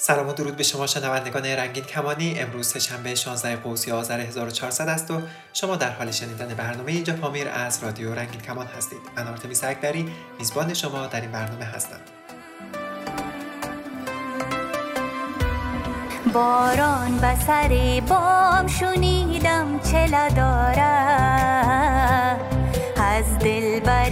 سلام و درود به شما شنوندگان رنگین کمانی. امروز شنبه 16 قوسی آذر 1400 است و شما در حال شنیدن برنامه اینجا پامیر از رادیو رنگین کمان هستید. من آرتمیس اکبری میزبان شما در این برنامه هستم. باران و سر بام شنیدم چلا دارد. از دل بر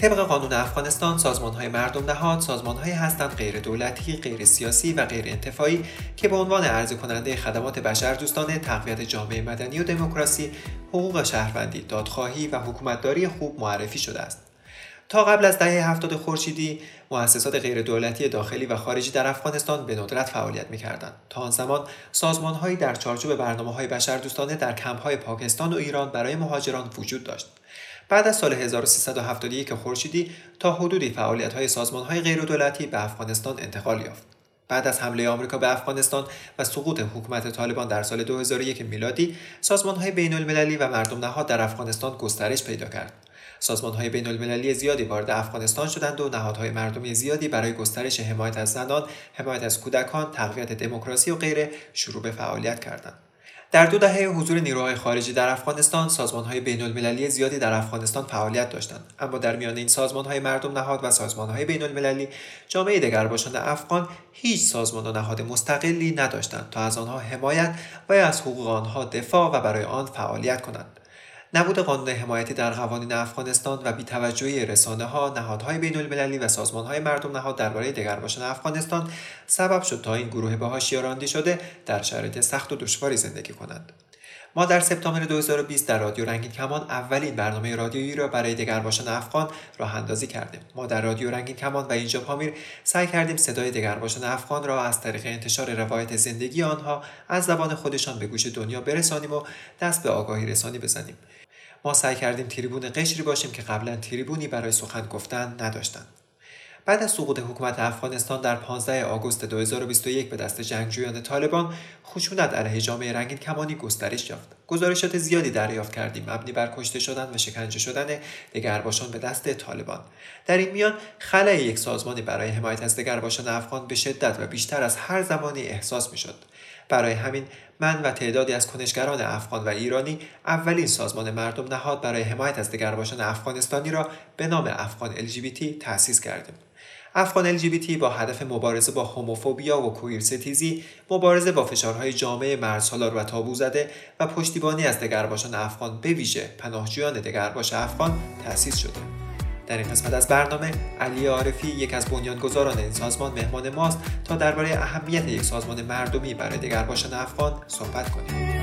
طبق قانون افغانستان سازمان های مردم نهاد سازمان هایی هستند غیر دولتی، غیر سیاسی و غیر انتفاعی که به عنوان عرضه کننده خدمات بشر دوستانه تقویت جامعه مدنی و دموکراسی، حقوق شهروندی، دادخواهی و حکومتداری خوب معرفی شده است. تا قبل از دهه هفتاد خورشیدی مؤسسات غیر دولتی داخلی و خارجی در افغانستان به ندرت فعالیت می‌کردند تا آن زمان سازمان‌هایی در چارچوب برنامه‌های بشردوستانه در کمپ‌های پاکستان و ایران برای مهاجران وجود داشت بعد از سال 1371 خورشیدی تا حدودی فعالیت‌های سازمان‌های غیردولتی به افغانستان انتقال یافت بعد از حمله آمریکا به افغانستان و سقوط حکومت طالبان در سال 2001 میلادی سازمان‌های بین‌المللی و مردم نهاد در افغانستان گسترش پیدا کرد سازمان های بین المللی زیادی وارد افغانستان شدند و نهادهای مردمی زیادی برای گسترش حمایت از زنان، حمایت از کودکان، تقویت دموکراسی و غیره شروع به فعالیت کردند. در دو دهه حضور نیروهای خارجی در افغانستان سازمان های بین المللی زیادی در افغانستان فعالیت داشتند. اما در میان این سازمان های مردم نهاد و سازمان های بین المللی جامعه دگرباشان افغان هیچ سازمان و نهاد مستقلی نداشتند تا از آنها حمایت و از حقوق آنها دفاع و برای آن فعالیت کنند. نبود قانون حمایتی در قوانین افغانستان و بیتوجهی رسانه ها، نهادهای بین المللی و سازمان های مردم نهاد درباره دگرباشان افغانستان سبب شد تا این گروه به حاشیه شده در شرایط سخت و دشواری زندگی کنند. ما در سپتامبر 2020 در رادیو رنگین کمان اولین برنامه رادیویی را برای دگرباشان افغان راه اندازی کردیم. ما در رادیو رنگین کمان و اینجا پامیر سعی کردیم صدای دگرباشان افغان را از طریق انتشار روایت زندگی آنها از زبان خودشان به گوش دنیا برسانیم و دست به آگاهی رسانی بزنیم. ما سعی کردیم تریبون قشری باشیم که قبلا تریبونی برای سخن گفتن نداشتند. بعد از سقوط حکومت افغانستان در 15 آگوست 2021 به دست جنگجویان طالبان خشونت علیه جامعه رنگین کمانی گسترش یافت. گزارشات زیادی دریافت کردیم. مبنی بر کشته شدن و شکنجه شدن دگرباشان به دست طالبان. در این میان خلای یک سازمانی برای حمایت از دگرباشان افغان به شدت و بیشتر از هر زمانی احساس می‌شد. برای همین من و تعدادی از کنشگران افغان و ایرانی اولین سازمان مردم نهاد برای حمایت از دگرباشان افغانستانی را به نام افغان LGBT تأسیس کردیم. افغان LGBT با هدف مبارزه با هوموفوبیا و کویر ستیزی، مبارزه با فشارهای جامعه مرزسالار و تابو زده و پشتیبانی از دگرباشان افغان به ویژه پناهجویان دگرباش افغان تأسیس شده. در این قسمت از برنامه علی عارفی یک از بنیانگذاران این سازمان مهمان ماست تا درباره اهمیت یک سازمان مردمی برای دگرباشان افغان صحبت کنیم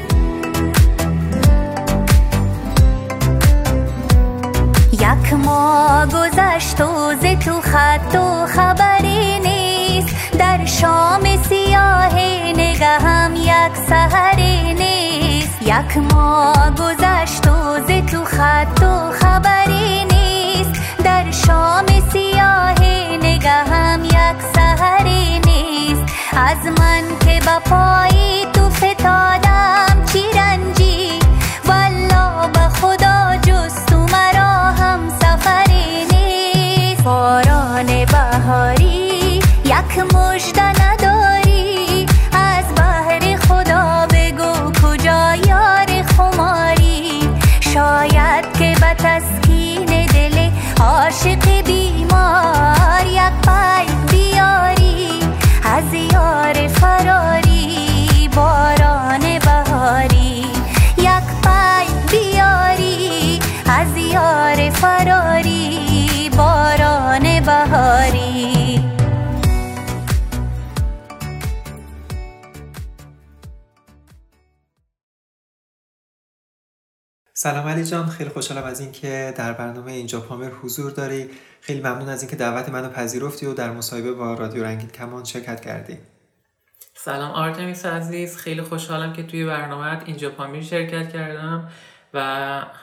یک ما گذشت و ز تو خط و خبری نیست. در شام سیاه نگهم یک سهری نیست. یک ما گذشت و ز تو خط و خبری نیست. در شام سیاه نگهم یک سهری نیست. از من که با فراری باران بهاری. سلام علی جان خیلی خوشحالم از اینکه در برنامه اینجا پامر حضور داری. خیلی ممنون از اینکه دعوت منو پذیرفتی و در مصاحبه با رادیو رنگین کمان شرکت کردی. سلام آرتمیس عزیز خیلی خوشحالم که توی برنامه اینجا پامیر شرکت کردم. و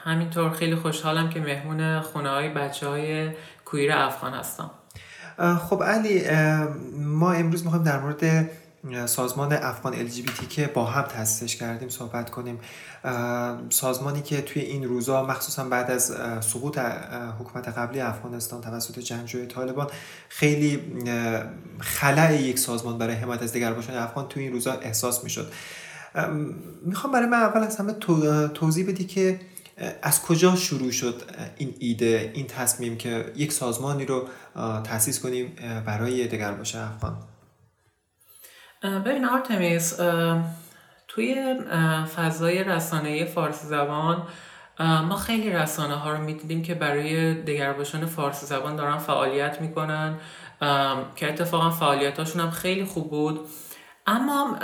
همینطور خیلی خوشحالم که مهمون خونه های بچه های کویر افغان هستم. خب علی ما امروز می‌خوایم در مورد سازمان افغان LGBT که با هم تاسیسش کردیم صحبت کنیم. سازمانی که توی این روزا مخصوصا بعد از سقوط حکومت قبلی افغانستان توسط جنگجوی طالبان خیلی خلع یک سازمان برای حمایت از دگرباشان افغان توی این روزا احساس می‌شد. می‌خوام برای من اول از همه توضیح بدی که از کجا شروع شد این ایده این تصمیم که یک سازمانی رو تاسیس کنیم برای دگرباش افغان؟ ببین آرتمیس توی فضای رسانه فارسی زبان ما خیلی رسانه ها رو می‌دیدیم که برای دگرباشان فارسی زبان دارن فعالیت می‌کنن. که اتفاقا فعالیتاشون هم خیلی خوب بود. اما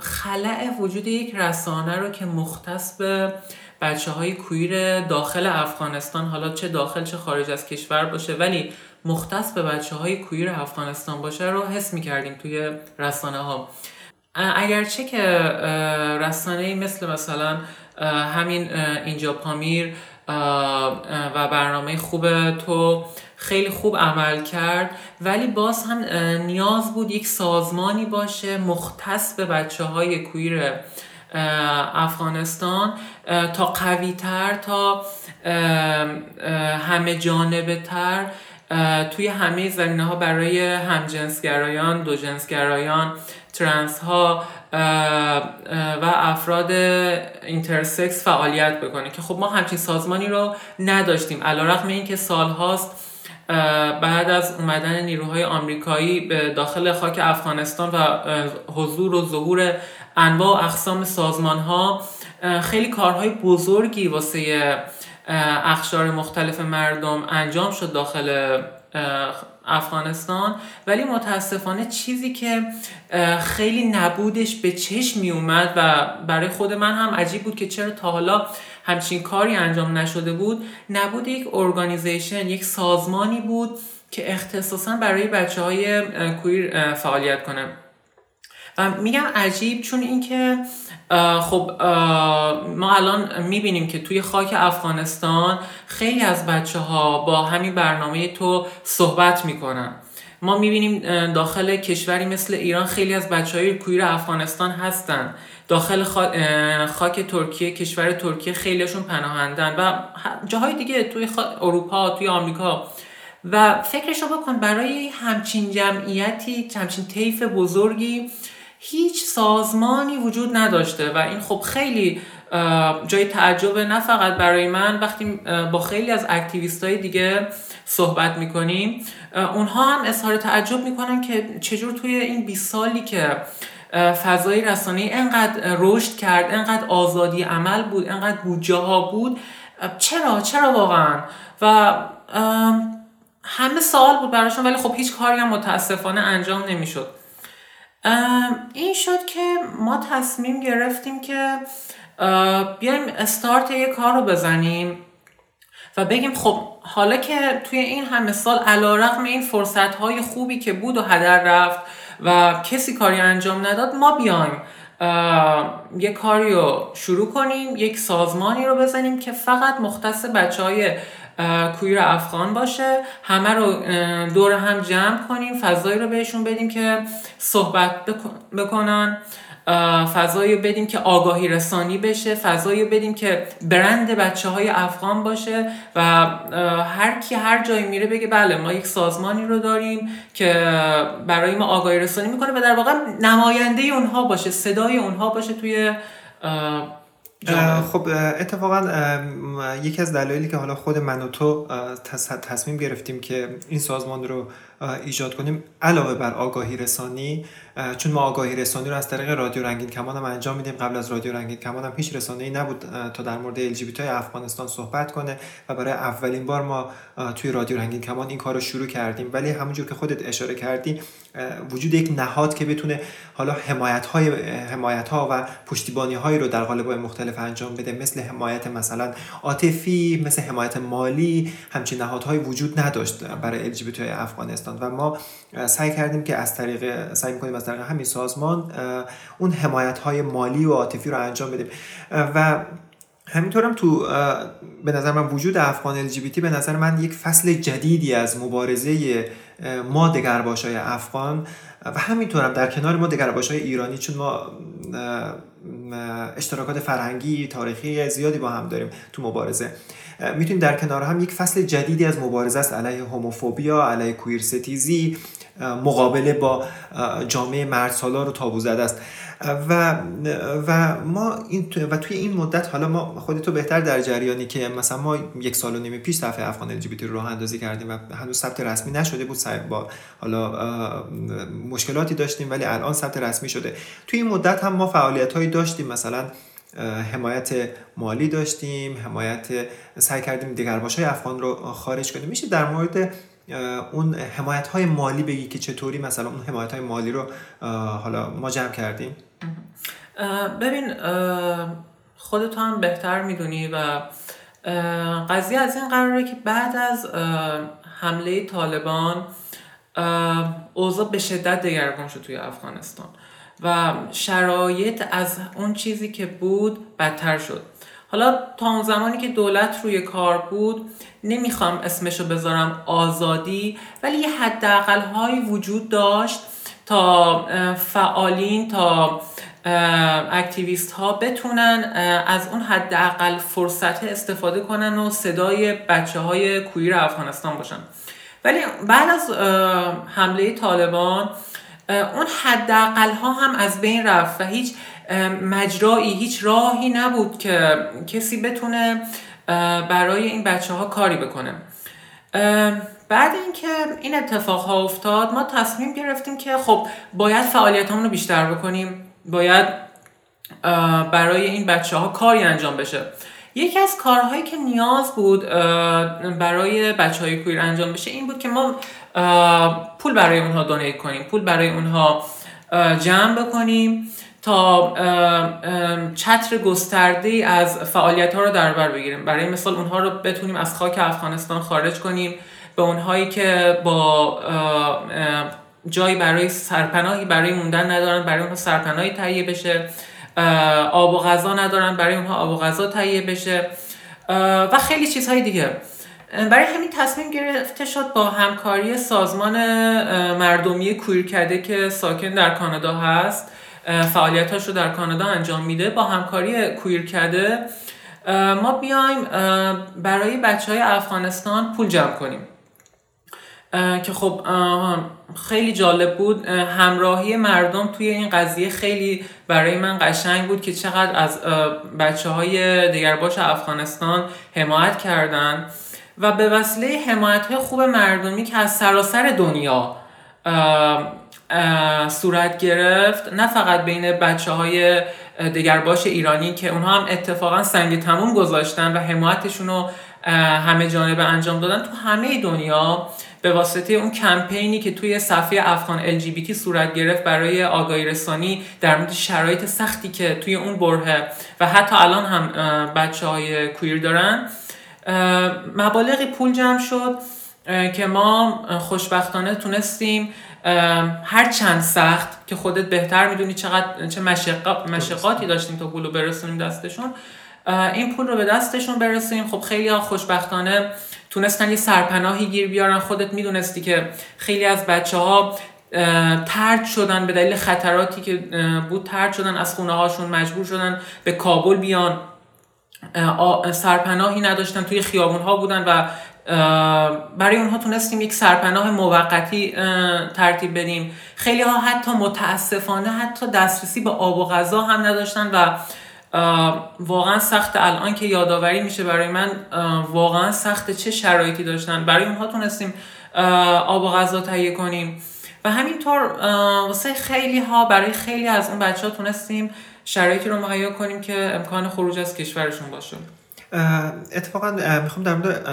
خلع وجود یک رسانه رو که مختص به بچه های کویر داخل افغانستان حالا چه داخل چه خارج از کشور باشه ولی مختص به بچه های کویر افغانستان باشه رو حس می‌کردیم توی رسانه ها اگرچه که رسانه مثل مثلا همین اینجا پامیر و برنامه خوب تو خیلی خوب عمل کرد. ولی باز هم نیاز بود یک سازمانی باشه مختص به بچه های queer افغانستان تا قوی تر تا همه جانبه تر توی همه زمینه ها برای همجنسگرایان دو جنسگرایان ترنس ها و افراد intersex فعالیت بکنه که خب ما همچین سازمانی رو نداشتیم. علی‌رغم این که سال هاست بعد از اومدن نیروهای آمریکایی به داخل خاک افغانستان و حضور و ظهور انواع و اقسام سازمان ها خیلی کارهای بزرگی واسه اخشار مختلف مردم انجام شد داخل افغانستان. ولی متاسفانه چیزی که خیلی نبودش به چشم می اومد و برای خود من هم عجیب بود که چرا تا حالا همچین کاری انجام نشده بود. نبود یک ارگانیزیشن یک سازمانی بود که اختصاصا برای بچه های کویر فعالیت کنه. و میگم عجیب چون اینکه خب ما الان می‌بینیم که توی خاک افغانستان خیلی از بچه ها با همین برنامه تو صحبت می‌کنن. ما می‌بینیم داخل کشوری مثل ایران خیلی از بچه های کویر افغانستان هستن. داخل خاک ترکیه کشور ترکیه خیلیشون پناهندن و جاهای دیگه توی اروپا توی آمریکا. و فکرش رو بکن برای همچین جمعیتی همچین طیف بزرگی هیچ سازمانی وجود نداشته و این خب خیلی جای تعجبه نه فقط برای من وقتی با خیلی از اکتیویست های دیگه صحبت می‌کنیم اونها هم اظهار تعجب می‌کنن که چجور توی این 20 سالی که فضای رسانه انقدر رشد کرد انقدر آزادی عمل بود انقدر بودجه ها بود چرا چرا واقعا؟ و همه سوال بود براشون ولی خب هیچ کاری هم متاسفانه انجام نمی‌شد. این شد که ما تصمیم گرفتیم که بیایم استارت یه کار رو بزنیم و بگیم خب حالا که توی این همه سال علا رقم این فرصت های خوبی که بود و هدر رفت و کسی کاری انجام نداد ما بیایم یه کاری رو شروع کنیم یک سازمانی رو بزنیم که فقط مختص بچه های کویر افغان باشه. همه رو دور هم جمع کنیم فضایی رو بهشون بدیم که صحبت بکنن. فضایی بدیم که آگاهی رسانی بشه. فضایی بدیم که برند بچه های افغان باشه و هر کی هر جایی میره بگه بله ما یک سازمانی رو داریم که برای ما آگاهی رسانی می‌کنه و در واقع نماینده اونها باشه صدای اونها باشه توی خب اتفاقا یکی از دلایلی که حالا خود من و تو تصمیم گرفتیم که این سازمان رو ایجاد کنیم علاوه بر آگاهی رسانی چون ما آگاهی رسانی رو از طریق رادیو رنگین کمان هم انجام میدیم. قبل از رادیو رنگین کمان هم هیچ رسانه‌ای نبود تا در مورد ال افغانستان صحبت کنه و برای اولین بار ما توی رادیو رنگین کمان این کار رو شروع کردیم. ولی همونجور که خودت اشاره کردی وجود یک نهاد که بتونه حالا حمایت های حمایت ها و پشتیبانی هایی رو در قالب مختلف انجام بده مثل حمایت مثلا عاطفی مثل حمایت مالی همچین نهادهایی وجود نداشت برای ال افغانستان. و ما سعی کردیم که از طریق سعی کنیم از طریق همین سازمان اون حمایت های مالی و عاطفی رو انجام بدیم و همینطورم تو به نظر من وجود افغان ال به نظر من یک فصل جدیدی از مبارزه ما دگرباش های افغان. و همینطورم در کنار ما دگرباش های ایرانی چون ما اشتراکات فرهنگی تاریخی زیادی با هم داریم تو مبارزه. می‌تونیم در کنار هم یک فصل جدیدی از مبارزه است. علیه هوموفوبیا علیه کویر ستیزی مقابله با جامعه مرد سالار و تابو زده است. و و ما این و توی این مدت حالا ما خودتو بهتر در جریانی که مثلا ما یک سال و نیم پیش صفحه افغان ال رو راه اندازی کردیم و هنوز ثبت رسمی نشده بود با حالا مشکلاتی داشتیم ولی الان ثبت رسمی شده. توی این مدت هم ما فعالیت هایی داشتیم مثلا حمایت مالی داشتیم حمایت سعی کردیم دیگرباش های افغان رو خارج کنیم. میشه در مورد اون حمایت های مالی بگی که چطوری مثلا اون حمایت های مالی رو حالا ما جمع کردیم. ببین خودت هم بهتر می‌دونی و قضیه از این قراره که بعد از حمله طالبان اوضاع به شدت دگرگون شد توی افغانستان و شرایط از اون چیزی که بود بدتر شد. حالا تا اون زمانی که دولت روی کار بود نمی‌خوام اسمشو بذارم آزادی ولی یه حداقل هایی وجود داشت تا فعالین تا اکتیویست ها بتونن از اون حداقل فرصت استفاده کنن و صدای بچه های کویر افغانستان باشن. ولی بعد از حمله طالبان اون حداقل ها هم از بین رفت و هیچ مجرایی هیچ راهی نبود که کسی بتونه برای این بچه ها کاری بکنه. بعد اینکه این اتفاق ها افتاد ما تصمیم گرفتیم که خب باید فعالیت رو بیشتر بکنیم. باید برای این بچه ها کاری انجام بشه. یکی از کارهایی که نیاز بود برای بچه های کویر انجام بشه این بود که ما پول برای اونها دونیت کنیم. پول برای اونها جمع بکنیم تا چتر گسترده از فعالیت ها رو در بر بگیریم. برای مثال اونها رو بتونیم از خاک افغانستان خارج کنیم به اونهایی که با جایی برای سرپناهی برای موندن ندارن برای اونها سرپناهی تهیه بشه. آب و غذا ندارن برای اونها آب و غذا تهیه بشه. و خیلی چیزهای دیگه. برای همین تصمیم گرفته شد با همکاری سازمان مردمی کویرکده که ساکن در کانادا هست فعالیتاش رو در کانادا انجام میده با همکاری کویرکده ما بیایم برای بچه های افغانستان پول جمع کنیم. که خب خیلی جالب بود همراهی مردم توی این قضیه خیلی برای من قشنگ بود که چقدر از بچه های دیگرباش افغانستان حمایت کردن. و به وسیله حمایت های خوب مردمی که از سراسر دنیا صورت گرفت نه فقط بین بچه های دگرباش ایرانی که اونها هم اتفاقا سنگ تموم گذاشتن و حمایتشون رو همه جانبه انجام دادن تو همه دنیا به واسطه اون کمپینی که توی صفحه افغان LGBT صورت گرفت برای آگاهی رسانی در مورد شرایط سختی که توی اون بره و حتی الان هم بچه های کویر دارن. مبالغی پول جمع شد که ما خوشبختانه تونستیم هر چند سخت که خودت بهتر می‌دونی چقدر چه مشقاتی داشتیم تا پول رو برسونیم دستشون این پول رو به دستشون برسونیم. خب خیلی ها خوشبختانه تونستن یه سرپناهی گیر بیارن. خودت می‌دونستی که خیلی از بچه ها ترد شدن به دلیل خطراتی که بود ترد شدن از خونه هاشون مجبور شدن به کابل بیان. سرپناهی نداشتن توی خیابون ها بودن و برای اونها تونستیم یک سرپناه موقتی ترتیب بدیم. خیلی ها حتی متاسفانه حتی دسترسی به آب و غذا هم نداشتن و واقعا سخت الان که یادآوری میشه برای من واقعا سخت چه شرایطی داشتن. برای اونها تونستیم آب و غذا تهیه کنیم. و همینطور واسه خیلی ها برای خیلی از اون بچه ها تونستیم شرایطی رو مهیا کنیم که امکان خروج از کشورشون باشه. اتفاقا می‌خوام در مورد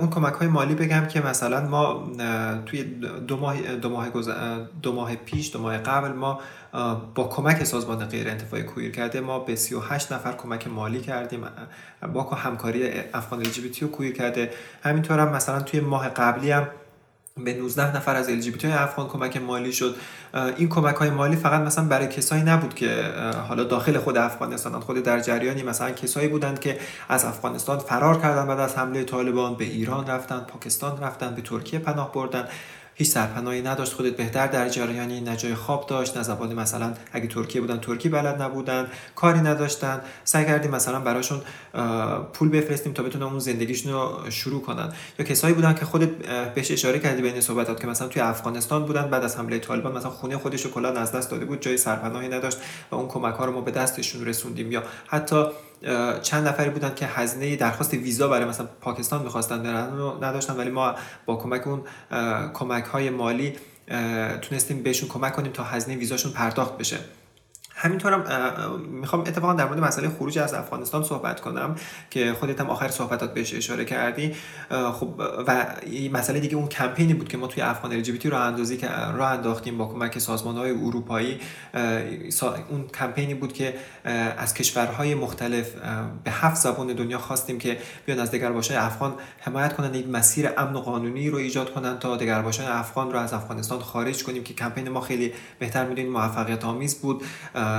اون کمک های مالی بگم که مثلا ما توی دو ماه دو ماه, دو ماه پیش دو ماه قبل ما با کمک سازمان غیر انتفاعی کویر کرده ما به 38 نفر کمک مالی کردیم. با همکاری افغان ال کویر کرده. همینطور هم مثلا توی ماه قبلی هم به 19 نفر از LGBT های افغان کمک مالی شد. این کمک های مالی فقط مثلا برای کسایی نبود که حالا داخل خود افغانستان خود در جریانی مثلا کسایی بودند که از افغانستان فرار کردن بعد از حمله طالبان به ایران رفتن پاکستان رفتن به ترکیه پناه بردن هیچ سرپناهی نداشت خودت بهتر در جریانی نه جای خواب داشت نه زبان مثلا اگه ترکیه بودن ترکی بلد نبودن کاری نداشتن. سعی کردیم مثلا براشون پول بفرستیم تا بتونن اون زندگیشون رو شروع کنن. یا کسایی بودن که خودت بهش اشاره کردی بین صحبتات که مثلا توی افغانستان بودن بعد از حمله طالبان مثلا خونه خودش رو کلا از دست داده بود جای سرپناهی نداشت و اون کمک ها رو ما به دستشون رسوندیم. یا حتی چند نفری بودن که هزینه درخواست ویزا برای مثلا پاکستان می‌خواستن نداشتن ولی ما با کمک اون کمک های مالی تونستیم بهشون کمک کنیم تا هزینه ویزاشون پرداخت بشه. همینطورم می‌خوام اتفاقا در مورد مسئله خروج از افغانستان صحبت کنم که خودت هم آخر صحبتات بهش اشاره کردی. خب و مسئله دیگه اون کمپینی بود که ما توی افغان ال رو اندازی که راه انداختیم با کمک سازمان های اروپایی اون کمپینی بود که از کشورهای مختلف به هفت زبان دنیا خواستیم که بیان از دگرباشای افغان حمایت کنند یک مسیر امن و قانونی رو ایجاد کنند تا دگرباشای افغان رو از افغانستان خارج کنیم که کمپین ما خیلی بهتر می‌دونید موفقیت آمیز بود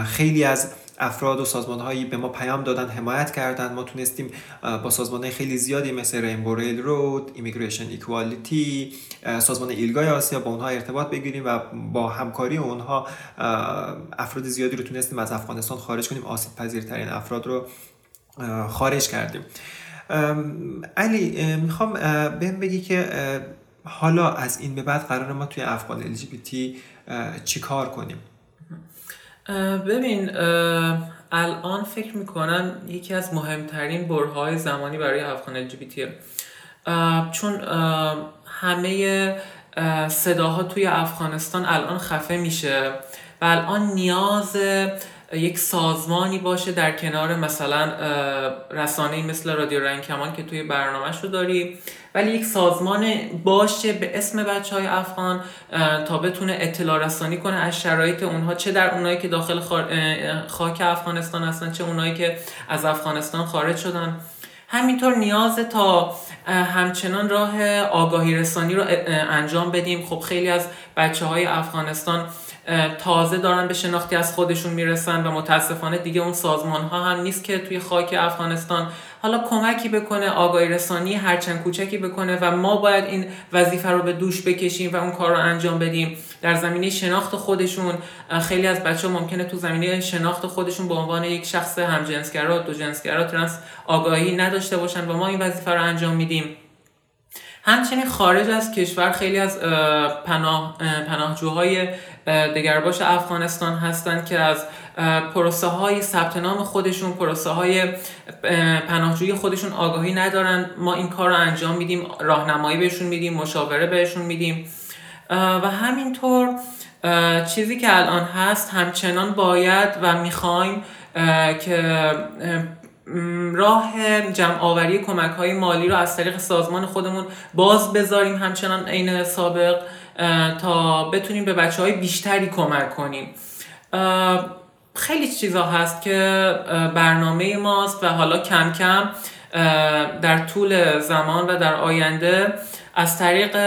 خیلی از افراد و سازمان هایی به ما پیام دادن حمایت کردن. ما تونستیم با سازمان خیلی زیادی مثل Rainbow Railroad Immigration Equality سازمان ILGA ی آسیا با اونها ارتباط بگیریم و با همکاری اونها افراد زیادی رو تونستیم از افغانستان خارج کنیم. آسیب پذیرترین افراد رو خارج کردیم. علی می‌خوام بهم بگی که حالا از این به بعد قرار ما توی افغان LGBT چی کار کنیم؟ ببین الان فکر می‌کنم یکی از مهمترین برهای زمانی برای افغان LGBT چون همه صداها توی افغانستان الان خفه میشه و الان نیاز یک سازمانی باشه در کنار مثلا رسانه مثل رادیو رنگ کمان که توی برنامهش رو داری. ولی یک سازمان باشه به اسم بچه های افغان تا بتونه اطلاع رسانی کنه از شرایط اونها چه در اونایی که داخل خاک افغانستان هستن چه اونایی که از افغانستان خارج شدن. همینطور نیاز تا همچنان راه آگاهی رسانی رو انجام بدیم. خب خیلی از بچه های افغانستان تازه دارن به شناختی از خودشون می‌رسن و متاسفانه دیگه اون سازمان ها هم نیست که توی خاک افغانستان حالا کمکی بکنه آگاهی رسانی هرچند کوچکی بکنه و ما باید این وظیفه رو به دوش بکشیم و اون کار رو انجام بدیم. در زمینه شناخت خودشون خیلی از بچه ها ممکنه تو زمینه شناخت خودشون به عنوان یک شخص همجنسگرا دو جنسگرا ترنس آگاهی نداشته باشن و ما این وظیفه رو انجام میدیم. همچنین خارج از کشور خیلی از پناه پناهجوهای دگرباش افغانستان هستند که از پروسه های ثبت نام خودشون پروسه های پناهجویی خودشون آگاهی ندارن. ما این کار رو انجام میدیم راهنمایی بهشون میدیم مشاوره بهشون میدیم. و همینطور چیزی که الان هست همچنان باید و می‌خوایم که راه جمع آوری کمک های مالی رو از طریق سازمان خودمون باز بذاریم. همچنان عین سابق تا بتونیم به بچه های بیشتری کمک کنیم. خیلی چیزا هست که برنامه ماست و حالا کم کم در طول زمان و در آینده از طریق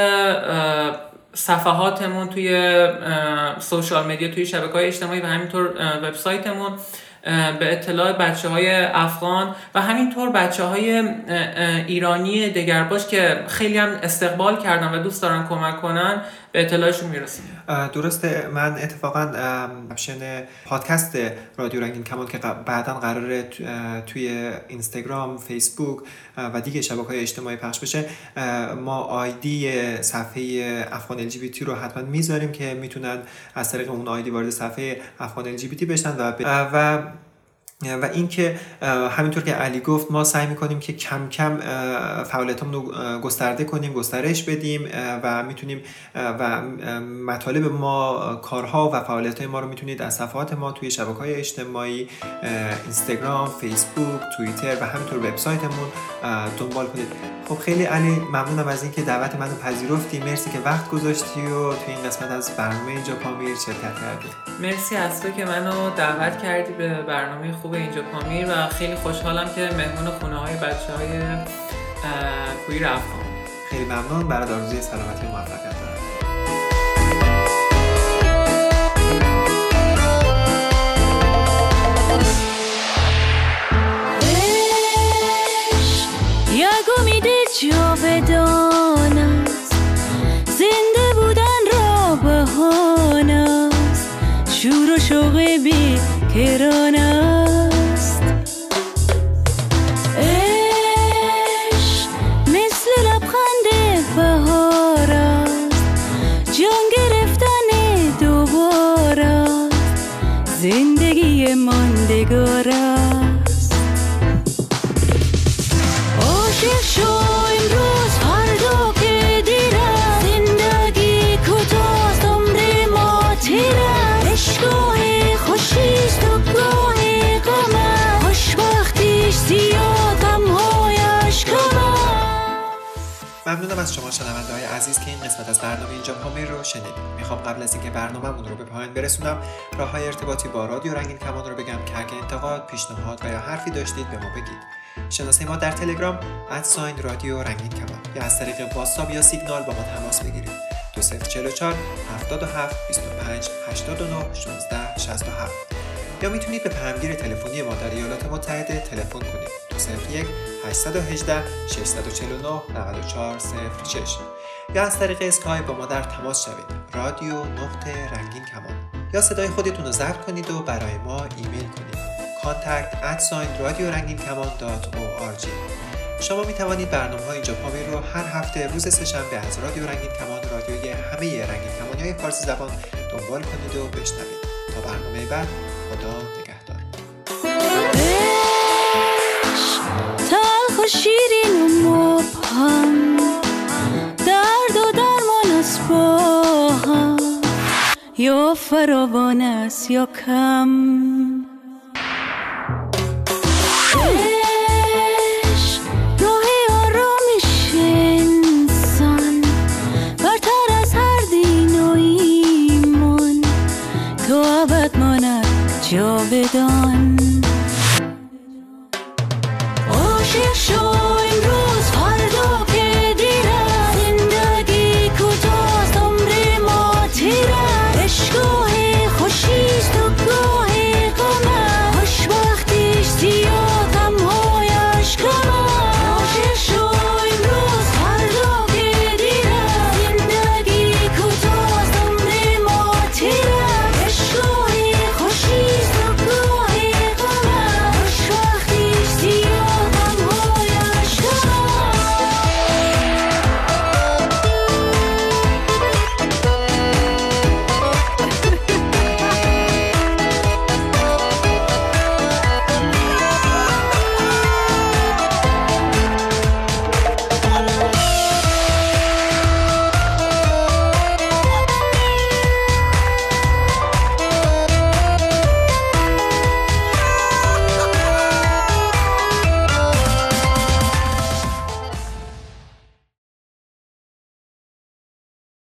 صفحاتمون توی سوشال میدیا توی شبکه های اجتماعی و همینطور وبسایتمون به اطلاع بچه های افغان و همینطور بچه های ایرانی دگرباش که خیلی هم استقبال کردن و دوست دارن کمک کنن به اطلاعشون می‌رسیم. درسته. من اتفاقا اپشن پادکست رادیو رنگین کمان که بعدا قراره توی اینستاگرام فیسبوک و دیگه شبکه های اجتماعی پخش بشه ما آیدی صفحه افغان ال رو حتما می‌ذاریم که می‌تونن از طریق اون آیدی وارد صفحه افغان ال بشن و, و و اینکه همینطور که علی گفت ما سعی می‌کنیم که کم کم فعالیتمون رو گسترده کنیم گسترش بدیم و می‌تونیم و مطالب ما کارها و فعالیت های ما رو می‌تونید از صفحات ما توی شبکه های اجتماعی اینستاگرام فیسبوک توییتر و همینطور وبسایتمون دنبال کنید. خب خیلی علی ممنونم از اینکه دعوت منو پذیرفتی. مرسی که وقت گذاشتی و توی این قسمت از برنامه اینجا پامیر شرکت کردی. مرسی از تو که منو دعوت کردی به برنامه خوب اینجا پامیر و خیلی خوشحالم که مهمون خونه های بچه های کوی رفتم خیلی ممنون. برای آرزوی سلامتی و موفقیت. زندگی ماندگار ممنونم از شما شنونده های عزیز که این قسمت از برنامه اینجا پامیر رو شنیدید. می‌خوام قبل از اینکه برنامهمون رو به پایان برسونم راه های ارتباطی با رادیو رنگین کمان رو بگم که اگه انتقاد پیشنهاد و یا حرفی داشتید به ما بگید. شناسه ما در تلگرام ادساین رادیو رنگین کمان یا از طریق واتساپ یا سیگنال با ما تماس بگیرید. 2044 77 25 89 16 67 یا می‌تونید به پیامگیر تلفنی ما در ایالات متحده تلفن کنید. 201 818 649 94 06 یا از طریق اسکای با ما در تماس شوید. رادیو نقطه رنگین کمان. یا صدای خودتون رو ضبط کنید و برای ما ایمیل کنید. contact at رادیو رنگین کمان شما می توانید برنامه های اینجا رو هر هفته روز سهشنبه از رادیو رنگین کمان رادیوی همه رنگین کمانی های فارسی زبان دنبال کنید و بشنوید. تا برنامه بعد شیرین و مبهم. درد و درمان است با هم یا فراوان است یا کم. جاودان.